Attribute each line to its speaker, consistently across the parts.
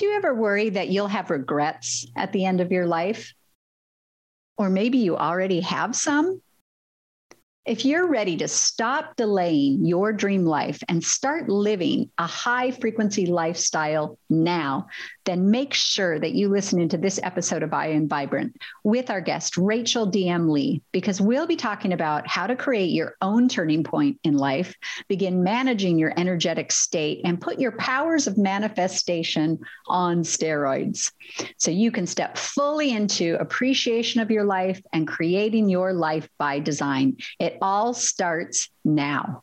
Speaker 1: Do you ever worry that you'll have regrets at the end of your life? Or maybe you already have some? If you're ready to stop delaying your dream life and start living a high frequency lifestyle now, then make sure that you listen into this episode of I Am Vibrant with our guest, Rachael DM Lee, because we'll be talking about how to create your own turning point in life, begin managing your energetic state, and put your powers of manifestation on steroids so you can step fully into appreciation of your life and creating your life by design. It all starts now.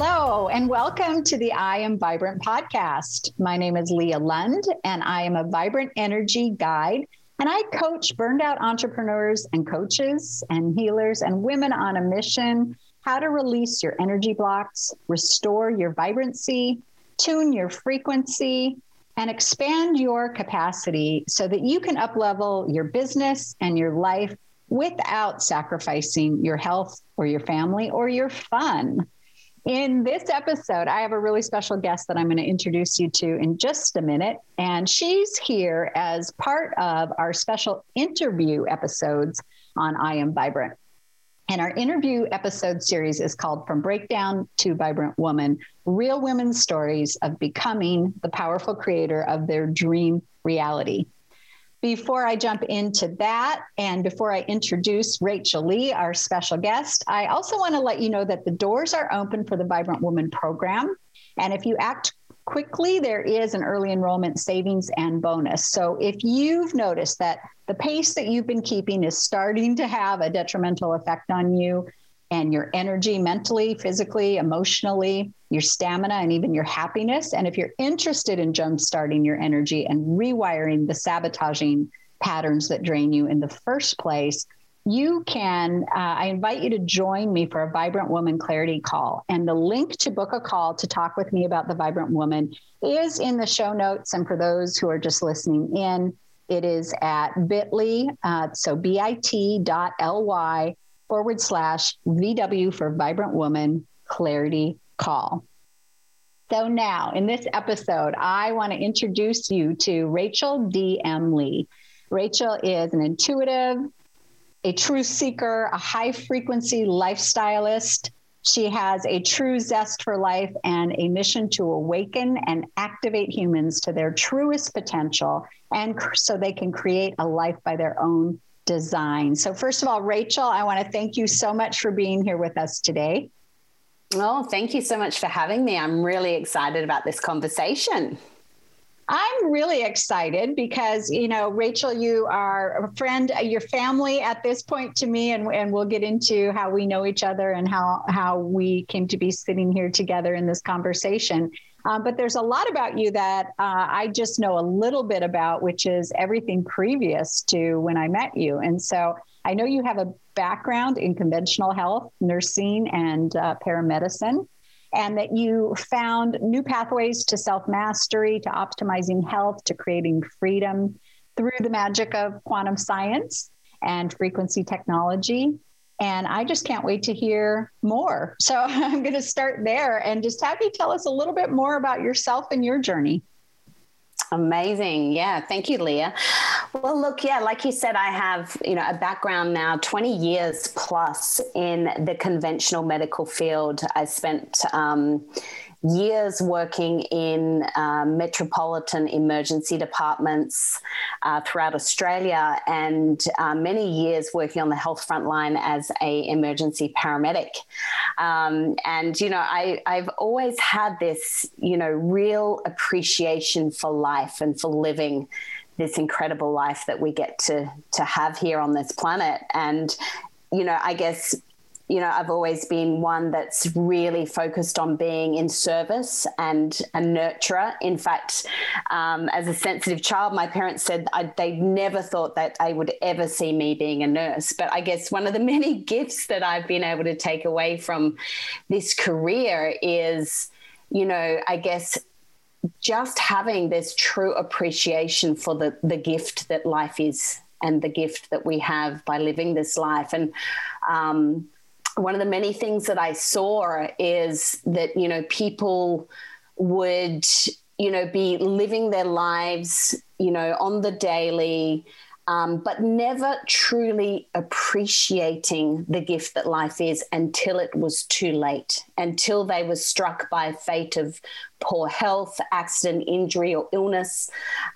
Speaker 1: Hello, and welcome to the I Am Vibrant podcast. My name is Leah Lund, and I am a vibrant energy guide. And I coach burned out entrepreneurs and coaches and healers and women on a mission how to release your energy blocks, restore your vibrancy, tune your frequency, and expand your capacity so that you can uplevel your business and your life without sacrificing your health or your family or your fun. In this episode, I have a really special guest that I'm going to introduce you to in just a minute. And she's here as part of our special interview episodes on I Am Vibrant. And our interview episode series is called From Breakdown to Vibrant Woman Real Women's Stories of Becoming the Powerful Creator of Their Dream Reality. Before I jump into that, and before I introduce Rachael Lee, our special guest, I also want to let you know that the doors are open for the Vibrant Woman program. And if you act quickly, there is an early enrollment savings and bonus. So if you've noticed that the pace that you've been keeping is starting to have a detrimental effect on you, and your energy mentally, physically, emotionally, your stamina, and even your happiness. And if you're interested in jumpstarting your energy and rewiring the sabotaging patterns that drain you in the first place, you can, uh, I invite you to join me for a Vibrant Woman Clarity Call. And the link to book a call to talk with me about the Vibrant Woman is in the show notes. And for those who are just listening in, it is at bit.ly, uh, so bit.ly forward slash VW for Vibrant Woman Clarity Call. So now, in this episode, I want to introduce you to Rachael D.M. Lee. Rachael is an intuitive, a truth seeker, a high frequency lifestylist. She has a true zest for life and a mission to awaken and activate humans to their truest potential and so they can create a life by their own design. So, first of all, Rachael, I want to thank you so much for being here with us today.
Speaker 2: Oh, thank you so much for having me. I'm really excited about this conversation.
Speaker 1: I'm really excited because, you know, Rachel, you are a friend, your family at this point to me, and, and we'll get into how we know each other and how, how we came to be sitting here together in this conversation. Um, but there's a lot about you that uh, I just know a little bit about, which is everything previous to when I met you. And so I know you have a background in conventional health, nursing, and uh, paramedicine, and that you found new pathways to self mastery, to optimizing health, to creating freedom through the magic of quantum science and frequency technology. And I just can't wait to hear more. So I'm going to start there and just have you tell us a little bit more about yourself and your journey.
Speaker 2: Amazing. Yeah. Thank you, Leah. Well, look, yeah, like you said, I have, you know, a background now 20 years plus in the conventional medical field. I spent, um, years working in uh, metropolitan emergency departments uh, throughout Australia and uh, many years working on the health front line as a emergency paramedic. Um, and, you know, I, I've always had this, you know, real appreciation for life and for living this incredible life that we get to to have here on this planet and you know i guess you know, I've always been one that's really focused on being in service and a nurturer. In fact, um, as a sensitive child, my parents said I, they never thought that they would ever see me being a nurse. But I guess one of the many gifts that I've been able to take away from this career is, you know, I guess just having this true appreciation for the, the gift that life is and the gift that we have by living this life. And, um, one of the many things that I saw is that, you know, people would, you know, be living their lives, you know, on the daily, um, but never truly appreciating the gift that life is until it was too late, until they were struck by a fate of poor health, accident, injury, or illness.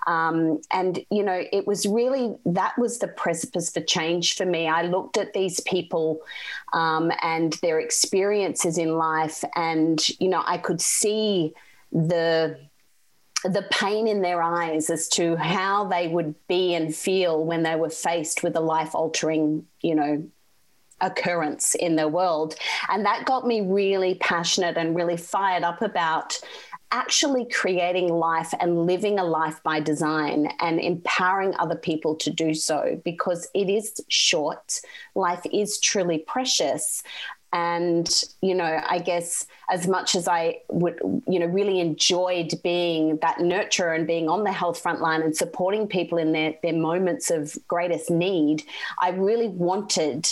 Speaker 2: Um, and, you know, it was really that was the precipice for change for me. I looked at these people um, and their experiences in life, and, you know, I could see the the pain in their eyes as to how they would be and feel when they were faced with a life altering, you know, occurrence in their world. And that got me really passionate and really fired up about actually creating life and living a life by design and empowering other people to do so because it is short. Life is truly precious and you know i guess as much as i would you know really enjoyed being that nurturer and being on the health front line and supporting people in their their moments of greatest need i really wanted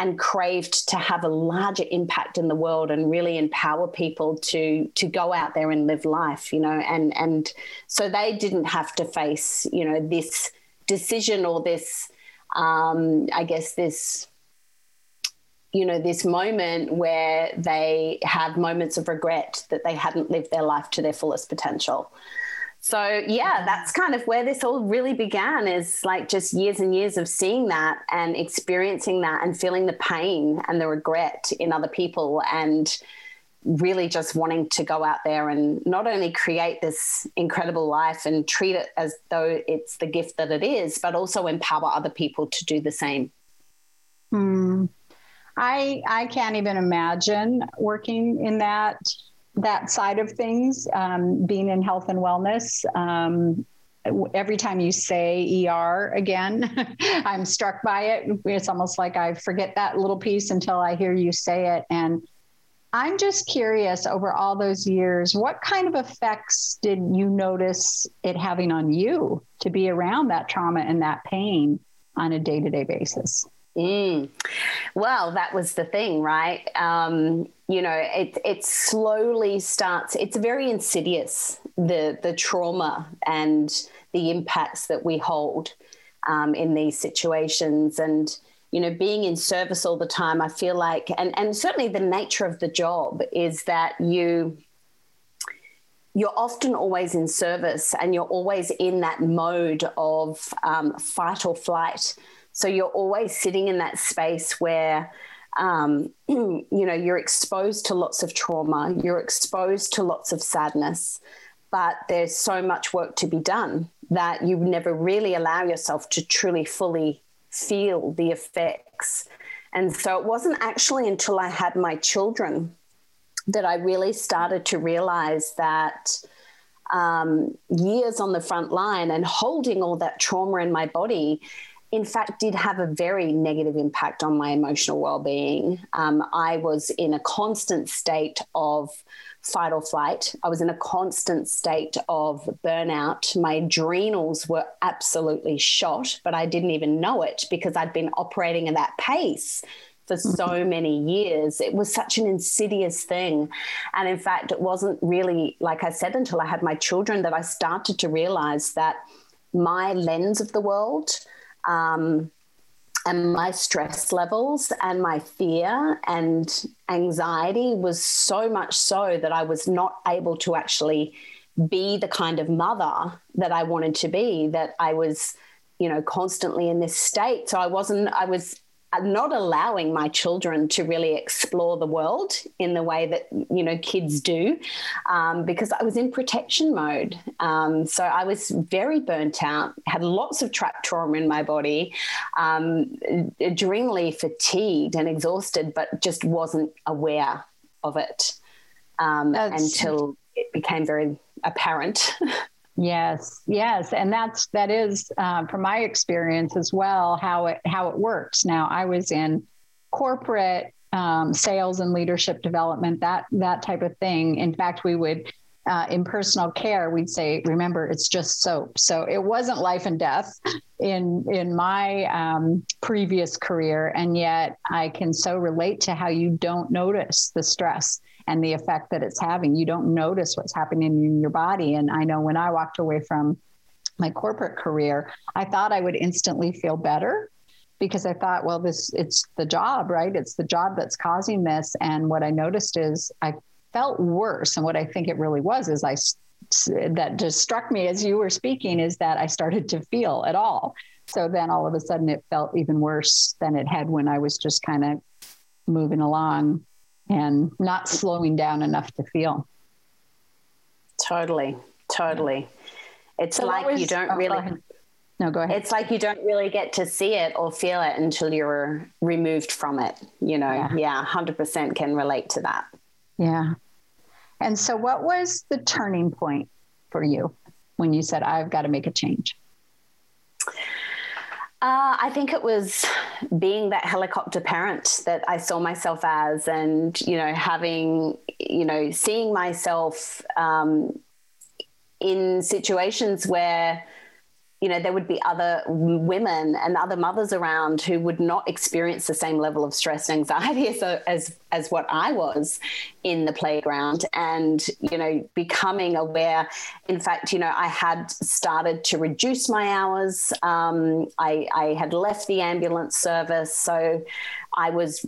Speaker 2: and craved to have a larger impact in the world and really empower people to to go out there and live life you know and and so they didn't have to face you know this decision or this um, i guess this you know this moment where they have moments of regret that they hadn't lived their life to their fullest potential. So yeah that's kind of where this all really began is like just years and years of seeing that and experiencing that and feeling the pain and the regret in other people and really just wanting to go out there and not only create this incredible life and treat it as though it's the gift that it is but also empower other people to do the same.
Speaker 1: Hmm. I I can't even imagine working in that that side of things, um, being in health and wellness. Um, every time you say ER again, I'm struck by it. It's almost like I forget that little piece until I hear you say it. And I'm just curious over all those years, what kind of effects did you notice it having on you to be around that trauma and that pain on a day to day basis?
Speaker 2: Mm. Well, that was the thing, right? Um, you know, it it slowly starts. It's very insidious the the trauma and the impacts that we hold um, in these situations, and you know, being in service all the time. I feel like, and and certainly the nature of the job is that you you're often always in service and you're always in that mode of um, fight or flight so you're always sitting in that space where, um, you know, you're exposed to lots of trauma, you're exposed to lots of sadness, but there's so much work to be done that you never really allow yourself to truly fully feel the effects. And so it wasn't actually until I had my children that I really started to realize that um, years on the front line and holding all that trauma in my body in fact, did have a very negative impact on my emotional well being. Um, I was in a constant state of fight or flight. I was in a constant state of burnout. My adrenals were absolutely shot, but I didn't even know it because I'd been operating at that pace for mm-hmm. so many years. It was such an insidious thing. And in fact, it wasn't really, like I said, until I had my children that I started to realize that my lens of the world um, and my stress levels and my fear and anxiety was so much so that I was not able to actually be the kind of mother that I wanted to be, that I was, you know, constantly in this state. So I wasn't, I was not allowing my children to really explore the world in the way that you know kids do um, because i was in protection mode. Um, so i was very burnt out had lots of trapped trauma in my body um, adrenally fatigued and exhausted but just wasn't aware of it um, until it became very apparent
Speaker 1: Yes, yes, and that's that is uh, from my experience as well how it how it works. Now I was in corporate um, sales and leadership development that that type of thing. In fact, we would uh, in personal care, we'd say, remember, it's just soap. So it wasn't life and death in in my um, previous career, and yet I can so relate to how you don't notice the stress and the effect that it's having. You don't notice what's happening in your body. And I know when I walked away from my corporate career, I thought I would instantly feel better because I thought, well, this it's the job, right? It's the job that's causing this. And what I noticed is I felt worse. And what I think it really was is I that just struck me as you were speaking is that I started to feel at all. So then all of a sudden it felt even worse than it had when I was just kind of moving along and not slowing down enough to feel.
Speaker 2: Totally, totally. It's so like was, you don't oh, really.
Speaker 1: No, go ahead.
Speaker 2: It's like you don't really get to see it or feel it until you're removed from it. You know, yeah, yeah 100% can relate to that.
Speaker 1: Yeah. And so, what was the turning point for you when you said, I've got to make a change?
Speaker 2: Uh, I think it was being that helicopter parent that I saw myself as, and you know, having you know, seeing myself um, in situations where you know there would be other women and other mothers around who would not experience the same level of stress and anxiety as as as what I was in the playground. And you know becoming aware in fact you know I had started to reduce my hours. Um, I, I had left the ambulance service. So I was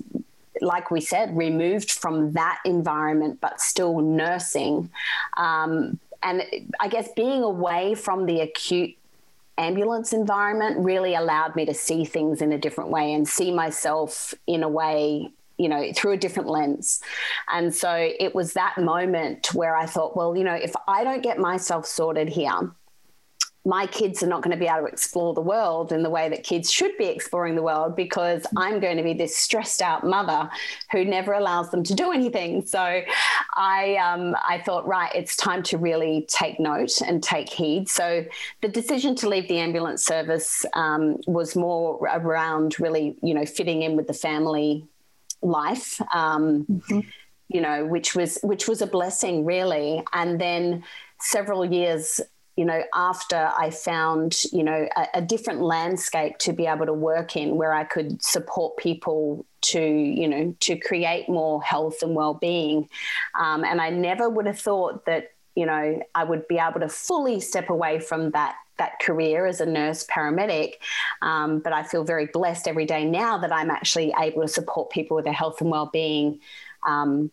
Speaker 2: like we said, removed from that environment, but still nursing. Um, and I guess being away from the acute ambulance environment really allowed me to see things in a different way and see myself in a way you know through a different lens. And so it was that moment where i thought well you know if i don't get myself sorted here my kids are not going to be able to explore the world in the way that kids should be exploring the world because I'm going to be this stressed out mother who never allows them to do anything. So I um, I thought, right, it's time to really take note and take heed. So the decision to leave the ambulance service um, was more around really, you know, fitting in with the family life. Um, mm-hmm. You know, which was which was a blessing, really. And then several years you know, after I found, you know, a, a, different landscape to be able to work in where I could support people to, you know, to create more health and well-being. Um, and I never would have thought that, you know, I would be able to fully step away from that that career as a nurse paramedic. Um, but I feel very blessed every day now that I'm actually able to support people with their health and well-being. Um,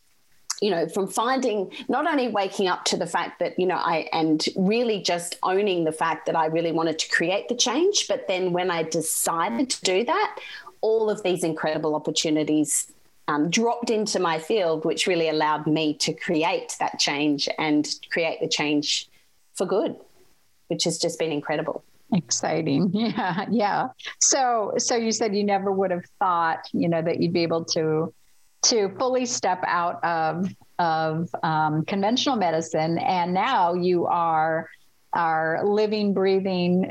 Speaker 2: you know, from finding not only waking up to the fact that, you know, I and really just owning the fact that I really wanted to create the change. But then when I decided to do that, all of these incredible opportunities um, dropped into my field, which really allowed me to create that change and create the change for good, which has just been incredible
Speaker 1: exciting yeah yeah so so you said you never would have thought you know that you'd be able to to fully step out of of um, conventional medicine, and now you are are living, breathing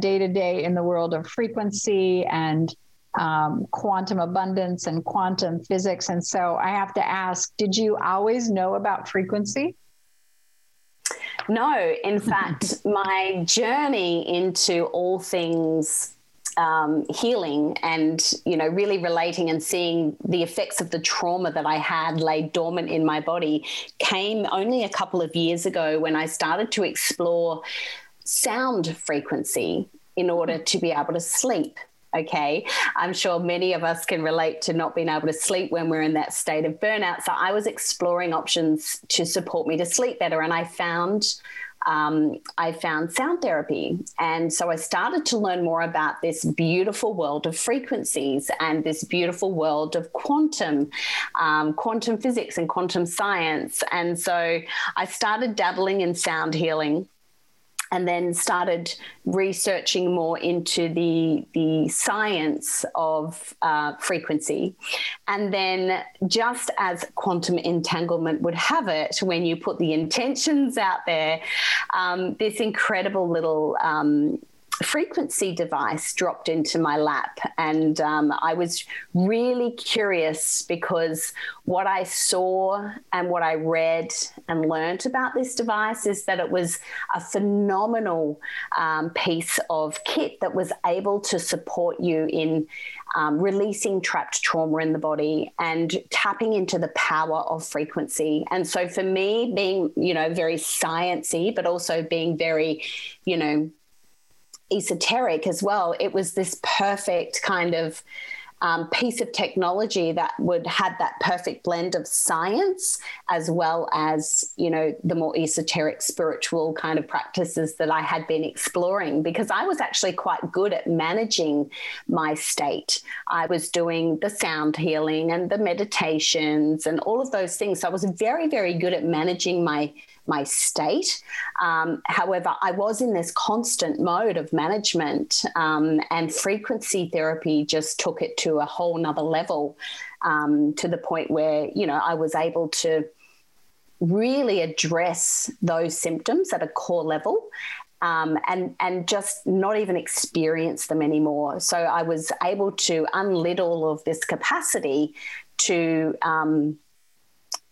Speaker 1: day to day in the world of frequency and um, quantum abundance and quantum physics. And so I have to ask: Did you always know about frequency?
Speaker 2: No, in fact, my journey into all things um, healing and you know really relating and seeing the effects of the trauma that I had laid dormant in my body came only a couple of years ago when I started to explore sound frequency in order to be able to sleep okay? I'm sure many of us can relate to not being able to sleep when we're in that state of burnout. So i was exploring options to support me to sleep better and i found um, I found sound therapy. And so I started to learn more about this beautiful world of frequencies and this beautiful world of quantum, um, quantum physics and quantum science. And so I started dabbling in sound healing and then started researching more into the the science of uh, frequency, and then just as quantum entanglement would have it, when you put the intentions out there, um, this incredible little um, frequency device dropped into my lap. And um, I was really curious because what I saw and what I read and learned about this device is that it was a phenomenal um, piece of kit that was able to support you in um, releasing trapped trauma in the body and tapping into the power of frequency. And so for me, being, you know, very sciency, but also being very, you know, esoteric as well. It was this perfect kind of um, piece of technology that would have that perfect blend of science as well as you know the more esoteric spiritual kind of practices that I had been exploring because I was actually quite good at managing my state. I was doing the sound healing and the meditations and all of those things. So I was very very good at managing my my state. Um, however, I was in this constant mode of management, um, and frequency therapy just took it to a whole nother level um, to the point where, you know, I was able to really address those symptoms at a core level um, and and just not even experience them anymore. So I was able to unlid all of this capacity to um,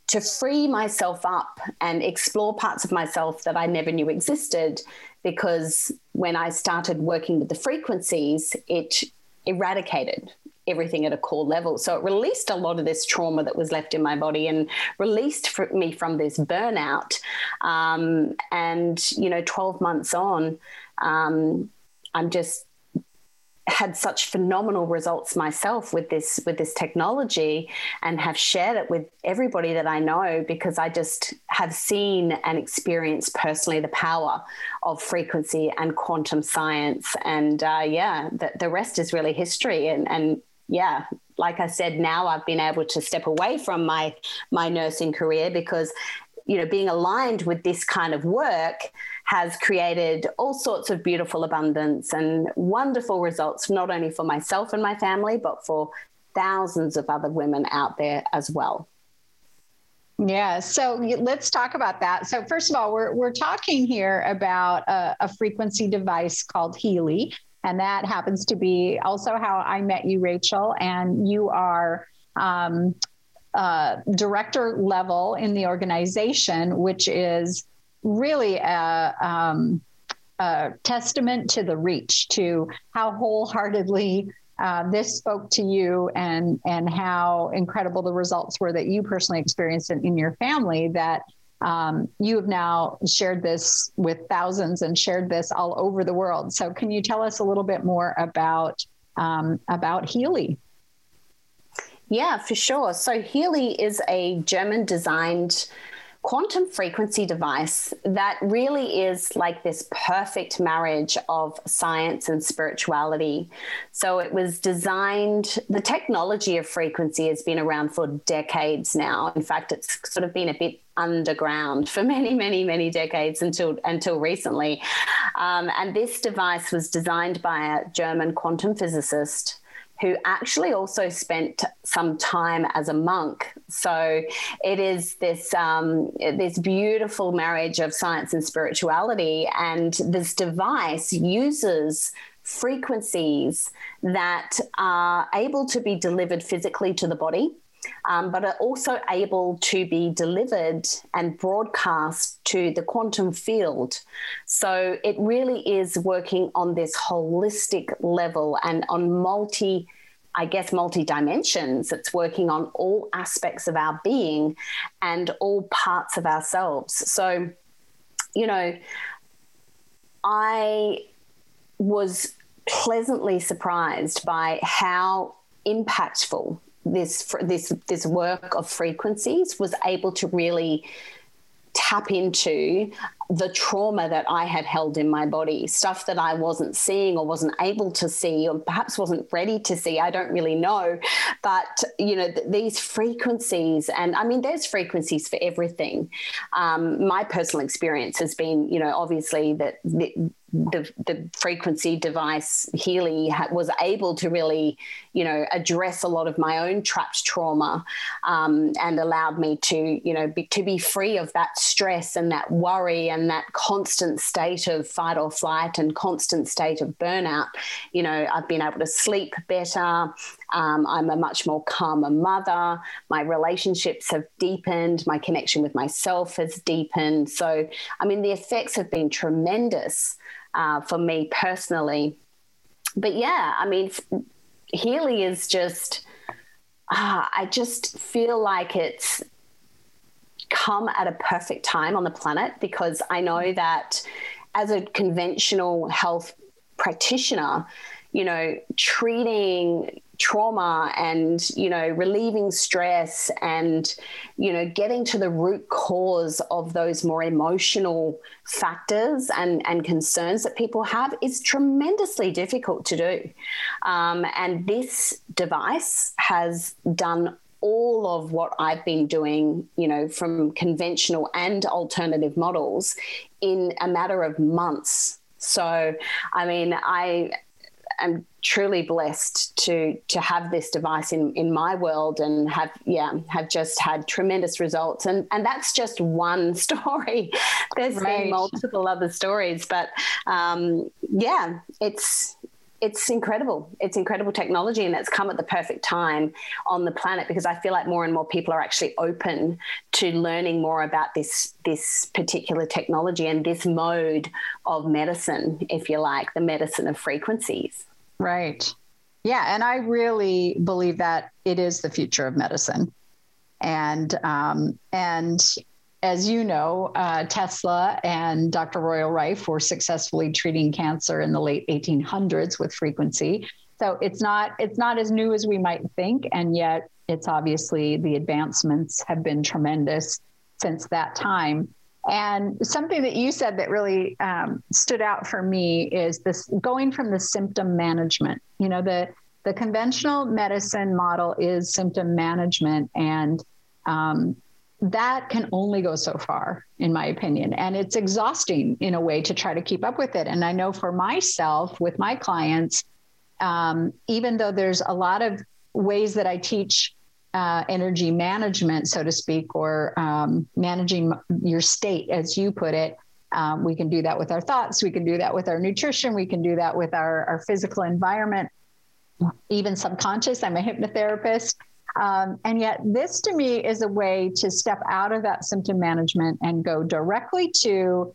Speaker 2: to free myself up and explore parts of myself that I never knew existed. Because when I started working with the frequencies, it eradicated everything at a core level. So it released a lot of this trauma that was left in my body and released me from this burnout. Um, and, you know, 12 months on, um, I'm just had such phenomenal results myself with this with this technology and have shared it with everybody that I know because I just have seen and experienced personally the power of frequency and quantum science. And uh, yeah the, the rest is really history. And and yeah like I said now I've been able to step away from my my nursing career because you know being aligned with this kind of work has created all sorts of beautiful abundance and wonderful results, not only for myself and my family, but for thousands of other women out there as well.
Speaker 1: Yeah, so let's talk about that. So, first of all, we're, we're talking here about a, a frequency device called Healy, and that happens to be also how I met you, Rachael. And you are um, uh, director level in the organization, which is really a, um, a testament to the reach, to how wholeheartedly uh, this spoke to you and and how incredible the results were that you personally experienced in, in your family that um, you have now shared this with thousands and shared this all over the world. So can you tell us a little bit more about um, about healy?
Speaker 2: Yeah for sure. So healy is a german designed quantum frequency device that really is like this perfect marriage of science and spirituality. So it was designed, the technology of frequency has been around for decades now. In fact, it's sort of been a bit underground for many, many, many decades until until recently. Um, and this device was designed by a German quantum physicist who actually also spent some time as a monk. So it is this um, this beautiful marriage of science and spirituality, and this device uses frequencies that are able to be delivered physically to the body um, but are also able to be delivered and broadcast to the quantum field. So it really is working on this holistic level and on multi. I guess multi dimensions. It's working on all aspects of our being and all parts of ourselves. So, you know, I was pleasantly surprised by how impactful this this this work of frequencies was able to really tap into the trauma that I had held in my body, stuff that I wasn't seeing or wasn't able to see, or perhaps wasn't ready to see. I don't really know. But, you know, th- these frequencies, and I mean, there's frequencies for everything. Um, my personal experience has been, you know, obviously that. The, the frequency device Healy was able to really, you know, address a lot of my own trapped trauma um, and allowed me to, you know, be, to be free of that stress and that worry and that constant state of fight or flight and constant state of burnout, you know, I've been able to sleep better. Um, I'm a much more calmer mother. My relationships have deepened. My connection with myself has deepened. So, I mean, the effects have been tremendous uh, for me personally. But yeah, I mean, Healy is just, uh, I just feel like it's come at a perfect time on the planet because I know that as a conventional health practitioner, you know, treating trauma and you know relieving stress and you know getting to the root cause of those more emotional factors and and concerns that people have is tremendously difficult to do um, and this device has done all of what I've been doing, you know, from conventional and alternative models in a matter of months. So, I mean, I am truly blessed to to have this device in in my world and have yeah have just had tremendous results and and that's just one story There's right. been multiple other stories but um, yeah it's it's incredible. It's incredible technology, and it's come at the perfect time on the planet because I feel like more and more people are actually open to learning more about this this particular technology and this mode of medicine, if you like, the medicine of frequencies.
Speaker 1: Right. Yeah, and I really believe that it is the future of medicine, and um, and as you know, uh, Tesla and Dr. Royal Rife were successfully treating cancer in the late 1800s with frequency. So it's not it's not as new as we might think, and yet it's obviously the advancements have been tremendous since that time. And something that you said that really um, stood out for me is this going from the symptom management. You know, the the conventional medicine model is symptom management, and um, that can only go so far, in my opinion. And it's exhausting in a way to try to keep up with it. And I know for myself, with my clients, um, even though there's a lot of ways that I teach uh, energy management, so to speak, or um, managing your state, as you put it. Um, we can do that with our thoughts. We can do that with our nutrition. We can do that with our, our physical environment, even subconscious. I'm a hypnotherapist. Um, and yet, this to me is a way to step out of that symptom management and go directly to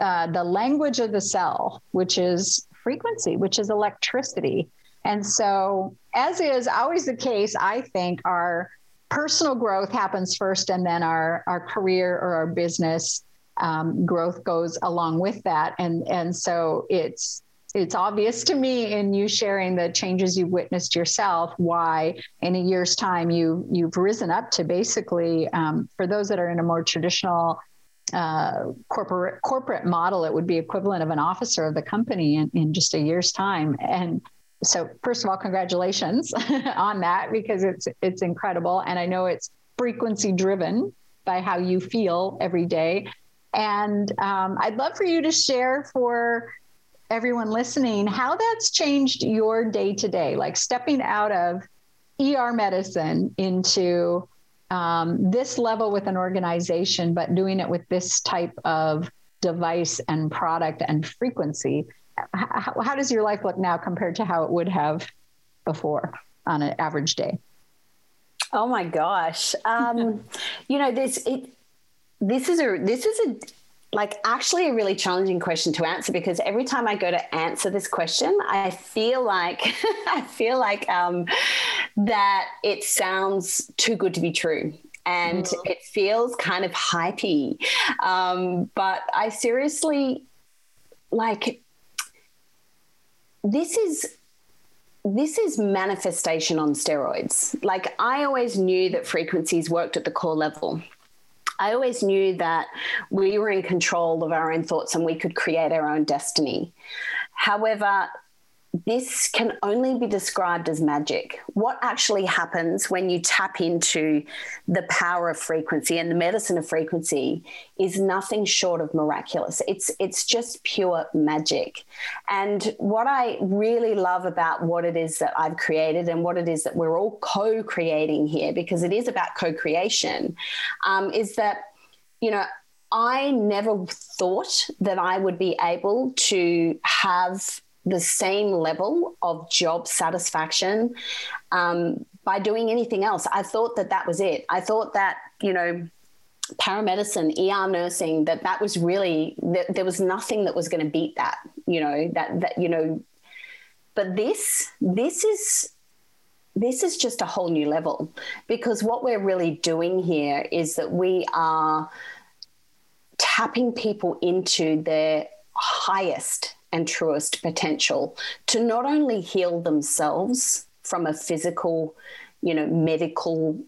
Speaker 1: uh, the language of the cell, which is frequency, which is electricity. And so, as is always the case, I think our personal growth happens first, and then our, our career or our business um, growth goes along with that. And, and so, it's it's obvious to me in you sharing the changes you've witnessed yourself why in a year's time you you've risen up to basically um, for those that are in a more traditional uh, corporate corporate model it would be equivalent of an officer of the company in, in just a year's time. And so first of all congratulations on that because it's it's incredible. And i know it's frequency driven by how you feel every day. And um, i'd love for you to share for everyone listening how that's changed your day to day, like stepping out of ER medicine into um, this level with an organization, but doing it with this type of device and product and frequency. How, how does your life look now compared to how it would have before on an average day?
Speaker 2: Oh my gosh. Um, you know, this, it, this is a, this is a, like actually a really challenging question to answer because every time I go to answer this question, I feel like I feel like um, that it sounds too good to be true. And mm. it feels kind of hypey. Um, but I seriously like this is this is manifestation on steroids. Like I always knew that frequencies worked at the core level. I always knew that we were in control of our own thoughts and we could create our own destiny. However, this can only be described as magic. What actually happens when you tap into the power of frequency and the medicine of frequency is nothing short of miraculous. It's it's just pure magic. And what I really love about what it is that I've created and what it is that we're all co-creating here, because it is about co-creation, um, is that you know I never thought that I would be able to have the same level of job satisfaction um, by doing anything else. I thought that that was it. I thought that, you know, paramedicine, ER nursing, that that was really, that there was nothing that was going to beat that, you know, that, that, you know, but this, this is, this is just a whole new level because what we're really doing here is that we are tapping people into their highest and truest potential to not only heal themselves from a physical, you know, medical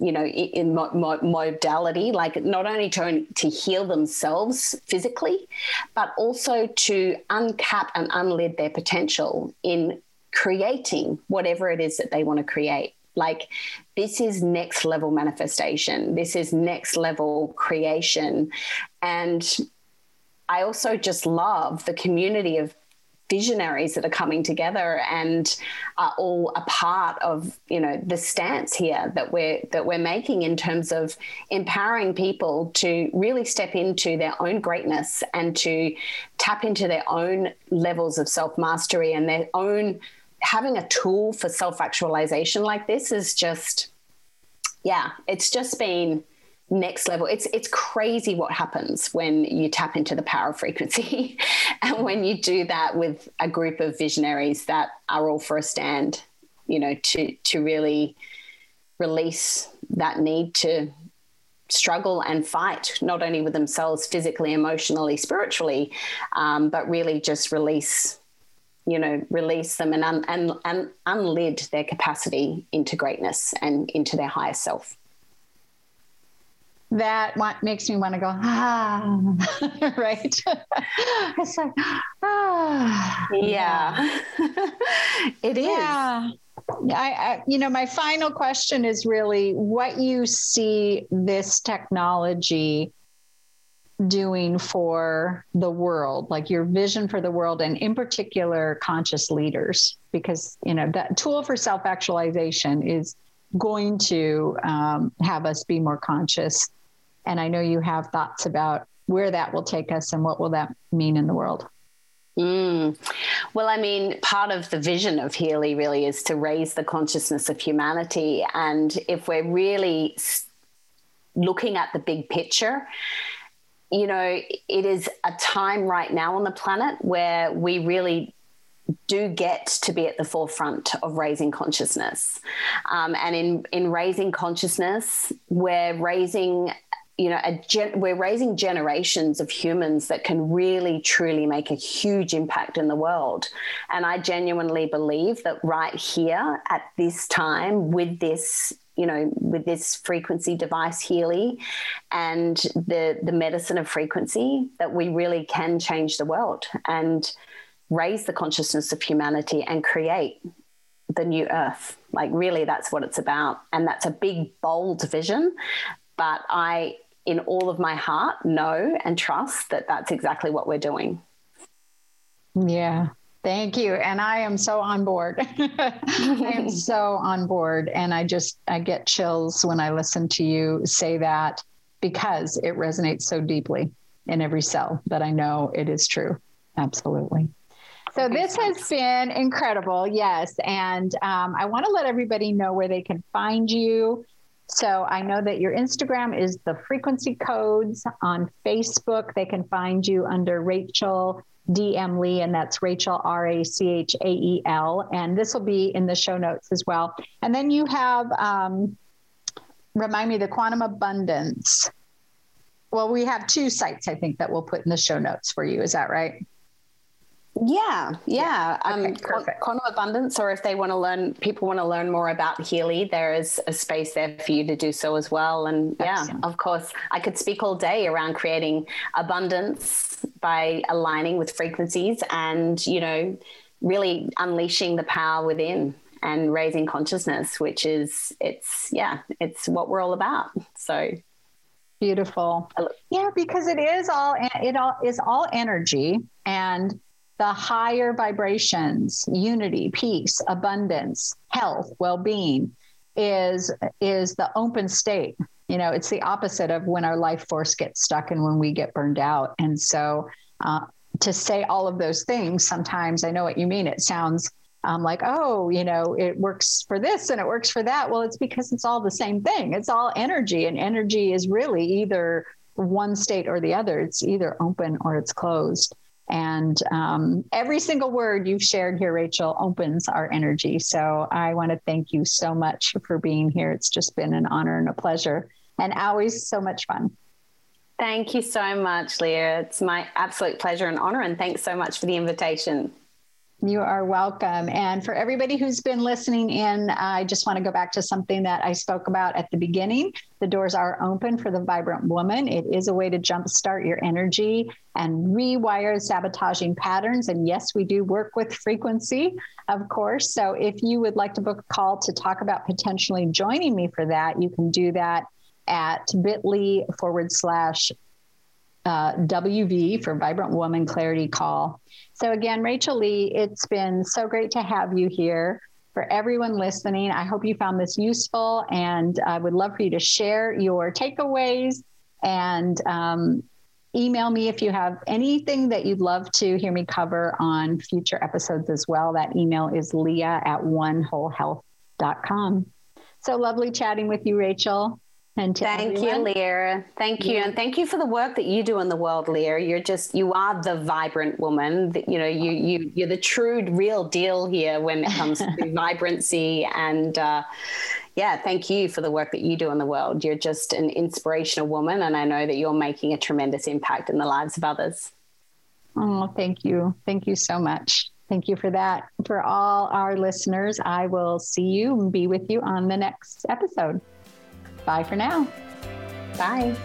Speaker 2: you know in modality like not only to, to heal themselves physically but also to uncap and unlid their potential in creating whatever it is that they want to create. Like this is next level manifestation. This is next level creation. And i also just love the community of visionaries that are coming together and are all a part of you know the stance here that we're that we're making in terms of empowering people to really step into their own greatness and to tap into their own levels of self mastery and their own having a tool for self actualization like this is just yeah it's just been next level. It's it's crazy what happens when you tap into the power of frequency, and when you do that with a group of visionaries that are all for a stand. You know, to to really release that need to struggle and fight not only with themselves physically emotionally spiritually um, but really just release you know release them and, un- and, and unlid their capacity into greatness and into their higher self
Speaker 1: that makes me want to go ah right? It's like
Speaker 2: ah. Yeah. It is.
Speaker 1: Yeah. I, I, you know my final question is really what you see this technology doing for the world like your vision for the world and in particular conscious leaders because you know that tool for self actualization is going to um, have us be more conscious and I know you have thoughts about where that will take us and what will that mean in the world.
Speaker 2: Mm. Well, I mean, part of the vision of Healy really is to raise the consciousness of humanity. And if we're really looking at the big picture, you know, it is a time right now on the planet where we really do get to be at the forefront of raising consciousness. Um, and in, in raising consciousness, we're raising you know, gen- we're raising generations of humans that can really, truly make a huge impact in the world. And I genuinely believe that right here at this time, with this, you know, with this frequency device, Healy, and the the medicine of frequency, that we really can change the world and raise the consciousness of humanity and create the new earth. Like, really, that's what it's about. And that's a big, bold vision. But I in all of my heart know and trust that that's exactly what we're doing.
Speaker 1: Yeah. Thank you. And I am so on board. I am so on board. And I just, I get chills when I listen to you say that because it resonates so deeply in every cell that I know it is true. Absolutely. So this has been incredible. Yes. And um, I want to let everybody know where they can find you so I know that your Instagram is the frequency codes. On Facebook, they can find you under Rachael DM Lee, and that's Rachael R A C H A E L. And this will be in the show notes as well. And then you have, um, remind me, the Quantum Abundance. Well, we have two sites, I think, that we'll put in the show notes for you. Is that right?
Speaker 2: Yeah, yeah. yeah. Okay, um, perfect. Quantum Abundance, or if they want to learn, people want to learn more about Healy, there is a space there for you to do so as well. And yeah, of course, I could speak all day around creating abundance by aligning with frequencies and, you know, really unleashing the power within and raising consciousness, which is, it's, yeah, it's what we're all about. So
Speaker 1: beautiful. Yeah, because it is all, it all is all energy and the higher vibrations, unity, peace, abundance, health, well-being is is the open state. You know, it's the opposite of when our life force gets stuck and when we get burned out. And so, uh, to say all of those things, sometimes I know what you mean. It sounds um, like, oh, you know, it works for this and it works for that. Well, it's because it's all the same thing. It's all energy, and energy is really either one state or the other. It's either open or it's closed. And um, every single word you've shared here, Rachael, opens our energy. So I want to thank you so much for being here. It's just been an honor and a pleasure, and always so much fun.
Speaker 2: Thank you so much, Leah. It's my absolute pleasure and honor. And thanks so much for the invitation.
Speaker 1: You are welcome. And for everybody who's been listening in, I just want to go back to something that I spoke about at the beginning. The doors are open for the vibrant woman. It is a way to jumpstart your energy and rewire sabotaging patterns. And yes, we do work with frequency, of course. So if you would like to book a call to talk about potentially joining me for that, you can do that at bit.ly forward slash uh, WV for Vibrant Woman Clarity Call. So, again, Rachael Lee, it's been so great to have you here. For everyone listening, I hope you found this useful and I would love for you to share your takeaways and um, email me if you have anything that you'd love to hear me cover on future episodes as well. That email is leah at onewholehealth.com. So lovely chatting with you, Rachael.
Speaker 2: And thank everyone. you, Leah. Thank you, yeah. and thank you for the work that you do in the world, Leah. You're just you are the vibrant woman. You know, you you you're the true, real deal here when it comes to vibrancy. And uh, yeah, thank you for the work that you do in the world. You're just an inspirational woman, and I know that you're making a tremendous impact in the lives of others.
Speaker 1: Oh, thank you, thank you so much. Thank you for that. For all our listeners, I will see you and be with you on the next episode. Bye for now.
Speaker 2: Bye.